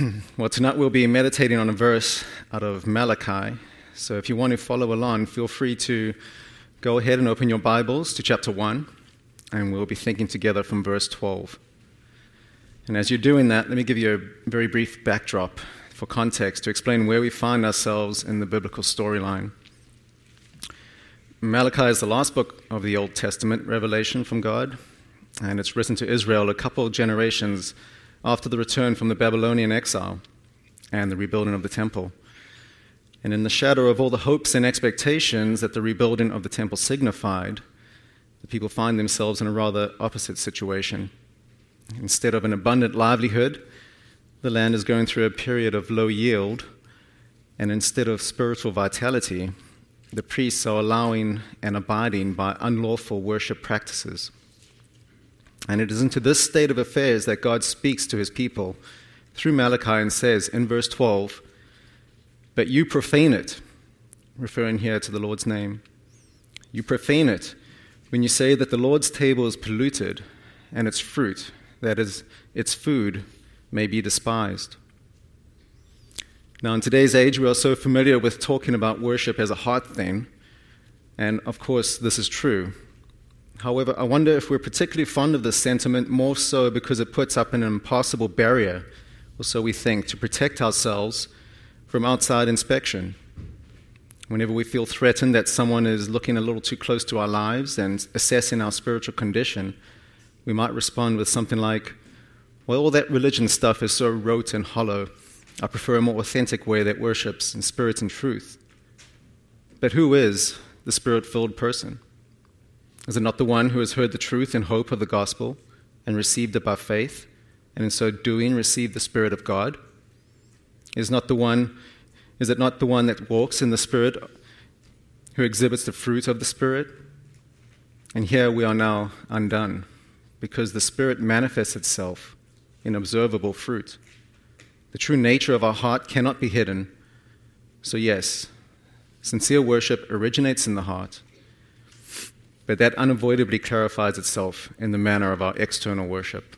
well, tonight we'll be meditating on a verse out of Malachi. So if you want to follow along, feel free to go ahead and open your Bibles to chapter 1, and we'll be thinking together from verse 12. And as you're doing that, let me give you a very brief backdrop for context to explain where we find ourselves in the biblical storyline. Malachi is the last book of the Old Testament revelation from God, and it's written to Israel a couple generations after the return from the Babylonian exile and the rebuilding of the temple. And in the shadow of all the hopes and expectations that the rebuilding of the temple signified, the people find themselves in a rather opposite situation. Instead of an abundant livelihood, the land is going through a period of low yield, and instead of spiritual vitality, the priests are allowing and abiding by unlawful worship practices. And it is into this state of affairs that God speaks to his people through Malachi and says in verse 12, But you profane it, referring here to the Lord's name. You profane it when you say that the Lord's table is polluted and its fruit, that is, its food, may be despised. Now, in today's age, we are so familiar with talking about worship as a heart thing, and of course, this is true. However, I wonder if we're particularly fond of this sentiment more so because it puts up an impossible barrier, or so we think, to protect ourselves from outside inspection. Whenever we feel threatened that someone is looking a little too close to our lives and assessing our spiritual condition, we might respond with something like, Well, all that religion stuff is so rote and hollow. I prefer a more authentic way that worships in spirit and truth. But who is the spirit filled person? Is it not the one who has heard the truth and hope of the gospel and received it by faith, and in so doing received the Spirit of God? Is, not the one, is it not the one that walks in the Spirit who exhibits the fruit of the Spirit? And here we are now undone, because the Spirit manifests itself in observable fruit. The true nature of our heart cannot be hidden. So, yes, sincere worship originates in the heart but that unavoidably clarifies itself in the manner of our external worship.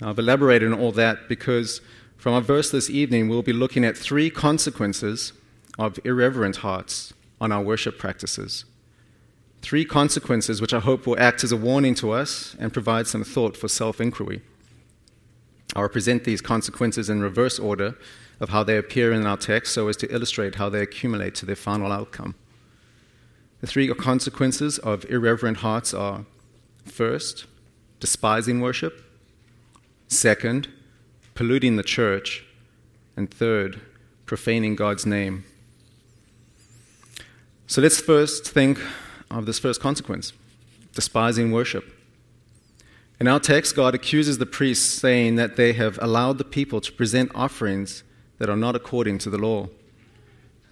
Now, I've elaborated on all that because from our verse this evening, we'll be looking at three consequences of irreverent hearts on our worship practices. Three consequences which I hope will act as a warning to us and provide some thought for self inquiry. I'll present these consequences in reverse order of how they appear in our text so as to illustrate how they accumulate to their final outcome. The three consequences of irreverent hearts are first, despising worship, second, polluting the church, and third, profaning God's name. So let's first think of this first consequence despising worship. In our text, God accuses the priests, saying that they have allowed the people to present offerings that are not according to the law.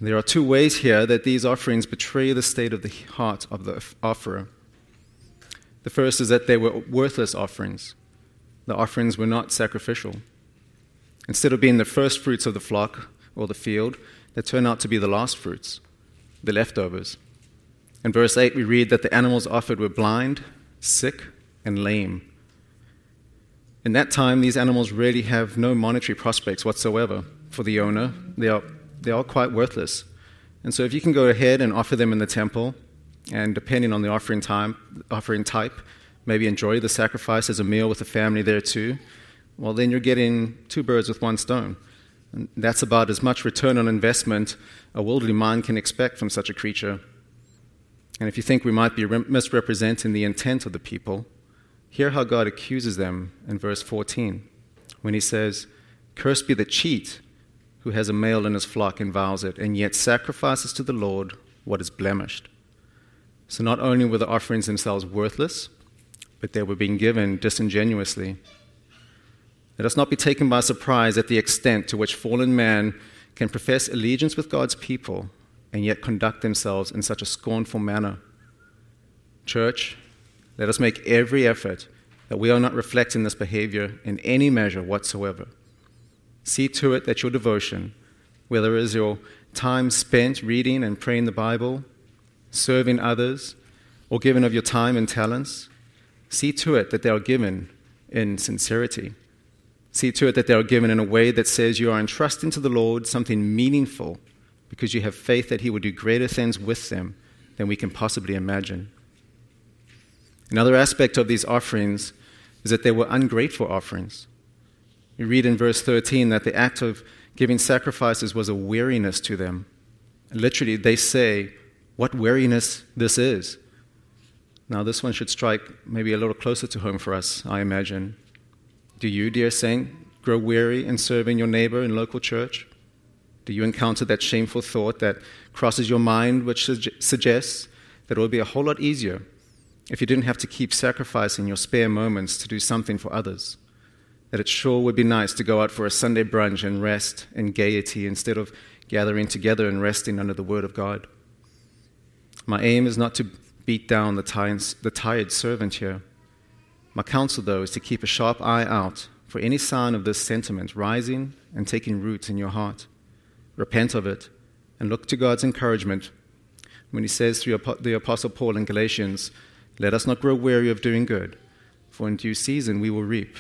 There are two ways here that these offerings betray the state of the heart of the offerer. The first is that they were worthless offerings. The offerings were not sacrificial. Instead of being the first fruits of the flock or the field, they turn out to be the last fruits, the leftovers. In verse 8, we read that the animals offered were blind, sick, and lame. In that time, these animals really have no monetary prospects whatsoever for the owner. They are they're all quite worthless. And so if you can go ahead and offer them in the temple, and depending on the offering time, offering type, maybe enjoy the sacrifice as a meal with the family there too, well, then you're getting two birds with one stone. And that's about as much return on investment a worldly mind can expect from such a creature. And if you think we might be misrepresenting the intent of the people, hear how God accuses them in verse 14 when he says, Cursed be the cheat who has a male in his flock and vows it, and yet sacrifices to the Lord what is blemished. So not only were the offerings themselves worthless, but they were being given disingenuously. Let us not be taken by surprise at the extent to which fallen man can profess allegiance with God's people and yet conduct themselves in such a scornful manner. Church, let us make every effort that we are not reflecting this behavior in any measure whatsoever. See to it that your devotion, whether it is your time spent reading and praying the Bible, serving others, or giving of your time and talents, see to it that they are given in sincerity. See to it that they are given in a way that says you are entrusting to the Lord something meaningful because you have faith that He will do greater things with them than we can possibly imagine. Another aspect of these offerings is that they were ungrateful offerings. We read in verse 13 that the act of giving sacrifices was a weariness to them. literally, they say, What weariness this is. Now, this one should strike maybe a little closer to home for us, I imagine. Do you, dear saint, grow weary in serving your neighbor in local church? Do you encounter that shameful thought that crosses your mind, which suggests that it would be a whole lot easier if you didn't have to keep sacrificing your spare moments to do something for others? That it sure would be nice to go out for a Sunday brunch and rest in gaiety instead of gathering together and resting under the Word of God? My aim is not to beat down the tired, the tired servant here. My counsel, though, is to keep a sharp eye out for any sign of this sentiment rising and taking root in your heart repent of it, and look to God's encouragement when he says through the Apostle Paul in Galatians, Let us not grow weary of doing good, for in due season we will reap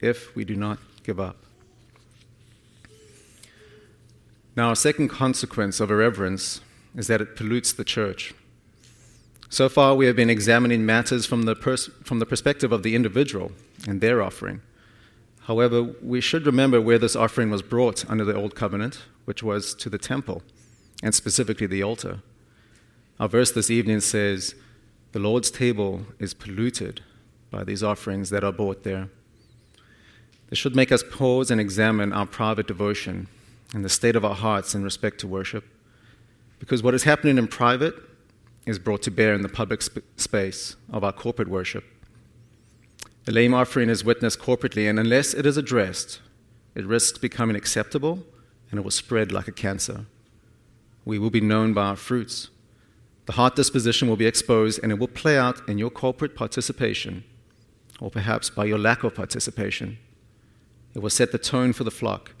if we do not give up. Now, a second consequence of irreverence is that it pollutes the church. So far, we have been examining matters from the, pers- from the perspective of the individual and their offering. However, we should remember where this offering was brought under the Old Covenant, which was to the temple, and specifically the altar. Our verse this evening says, The Lord's table is polluted by these offerings that are brought there. This should make us pause and examine our private devotion and the state of our hearts in respect to worship, because what is happening in private is brought to bear in the public sp- space of our corporate worship. The lame offering is witnessed corporately, and unless it is addressed, it risks becoming acceptable and it will spread like a cancer. We will be known by our fruits. The heart disposition will be exposed, and it will play out in your corporate participation, or perhaps by your lack of participation. It will set the tone for the flock,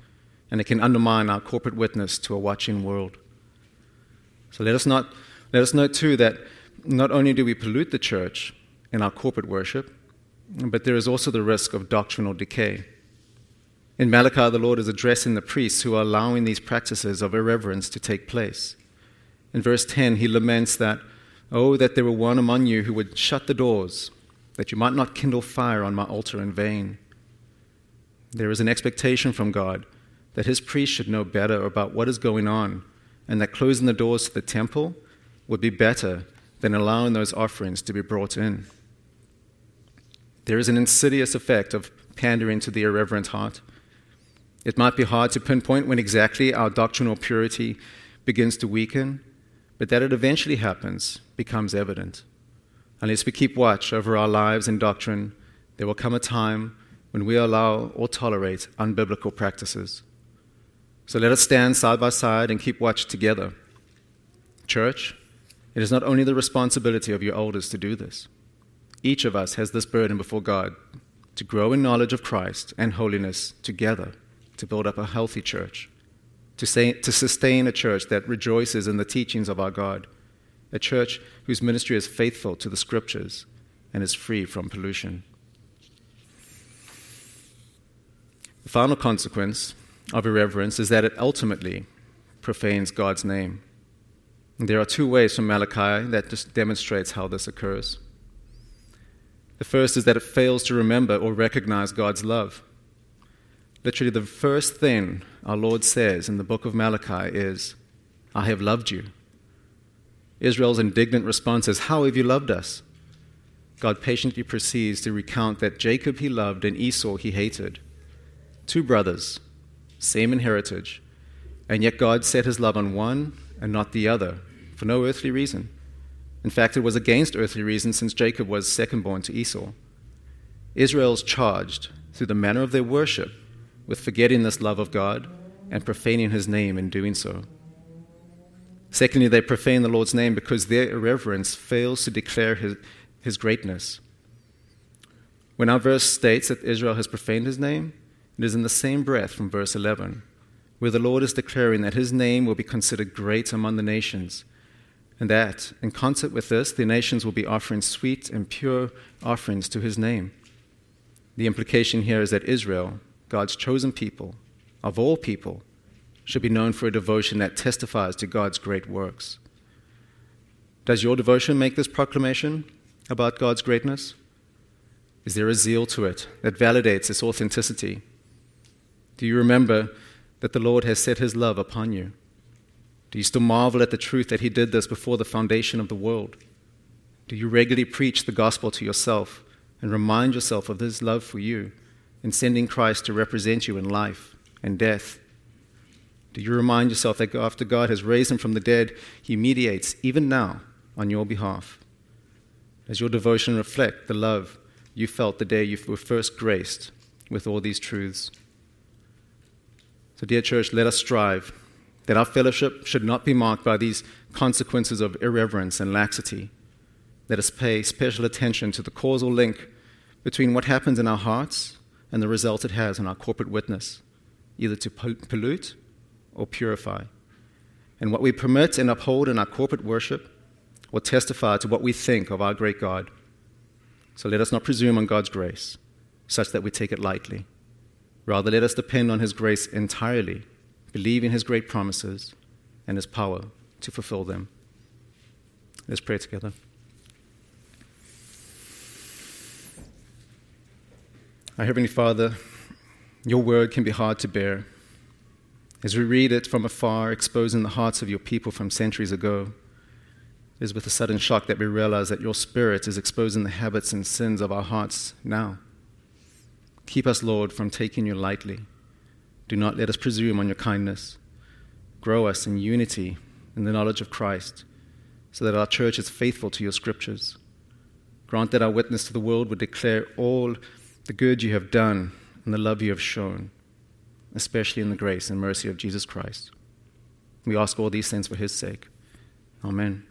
and it can undermine our corporate witness to a watching world. So let us, not, let us note, too, that not only do we pollute the church in our corporate worship, but there is also the risk of doctrinal decay. In Malachi, the Lord is addressing the priests who are allowing these practices of irreverence to take place. In verse 10, he laments that, Oh, that there were one among you who would shut the doors, that you might not kindle fire on my altar in vain. There is an expectation from God that his priests should know better about what is going on, and that closing the doors to the temple would be better than allowing those offerings to be brought in. There is an insidious effect of pandering to the irreverent heart. It might be hard to pinpoint when exactly our doctrinal purity begins to weaken, but that it eventually happens becomes evident. Unless we keep watch over our lives and doctrine, there will come a time when we allow or tolerate unbiblical practices. So let us stand side by side and keep watch together. Church, it is not only the responsibility of your elders to do this. Each of us has this burden before God to grow in knowledge of Christ and holiness together to build up a healthy church, to, say, to sustain a church that rejoices in the teachings of our God, a church whose ministry is faithful to the scriptures and is free from pollution. The final consequence of irreverence is that it ultimately profanes God's name. there are two ways from Malachi that just demonstrates how this occurs. The first is that it fails to remember or recognize God's love. Literally, the first thing our Lord says in the book of Malachi is, I have loved you. Israel's indignant response is, How have you loved us? God patiently proceeds to recount that Jacob he loved and Esau he hated. Two brothers, same in heritage, and yet God set his love on one and not the other for no earthly reason. In fact, it was against earthly reason since Jacob was second born to Esau. Israel's charged, through the manner of their worship, with forgetting this love of God and profaning his name in doing so. Secondly, they profane the Lord's name because their irreverence fails to declare his, his greatness. When our verse states that Israel has profaned his name, it is in the same breath from verse 11, where the Lord is declaring that his name will be considered great among the nations and that, in concert with this, the nations will be offering sweet and pure offerings to his name. The implication here is that Israel God's chosen people, of all people, should be known for a devotion that testifies to God's great works. Does your devotion make this proclamation about God's greatness? Is there a zeal to it that validates its authenticity? Do you remember that the Lord has set his love upon you? Do you still marvel at the truth that he did this before the foundation of the world? Do you regularly preach the gospel to yourself and remind yourself of his love for you in sending Christ to represent you in life and death? Do you remind yourself that after God has raised him from the dead, he mediates even now on your behalf? Does your devotion reflect the love you felt the day you were first graced with all these truths? So, dear church, let us strive that our fellowship should not be marked by these consequences of irreverence and laxity. Let us pay special attention to the causal link between what happens in our hearts and the result it has on our corporate witness, either to pollute or purify. And what we permit and uphold in our corporate worship will testify to what we think of our great God. So let us not presume on God's grace, such that we take it lightly. Rather, let us depend on His grace entirely believe in his great promises and his power to fulfill them. Let's pray together. Our Heavenly Father, your word can be hard to bear. As we read it from afar, exposing the hearts of your people from centuries ago, it is with a sudden shock that we realize that your Spirit is exposing the habits and sins of our hearts now. Keep us, Lord, from taking you lightly do not let us presume on your kindness. Grow us in unity in the knowledge of Christ, so that our church is faithful to your scriptures. Grant that our witness to the world would declare all the good you have done and the love you have shown, especially in the grace and mercy of Jesus Christ. We ask all these things for his sake. Amen.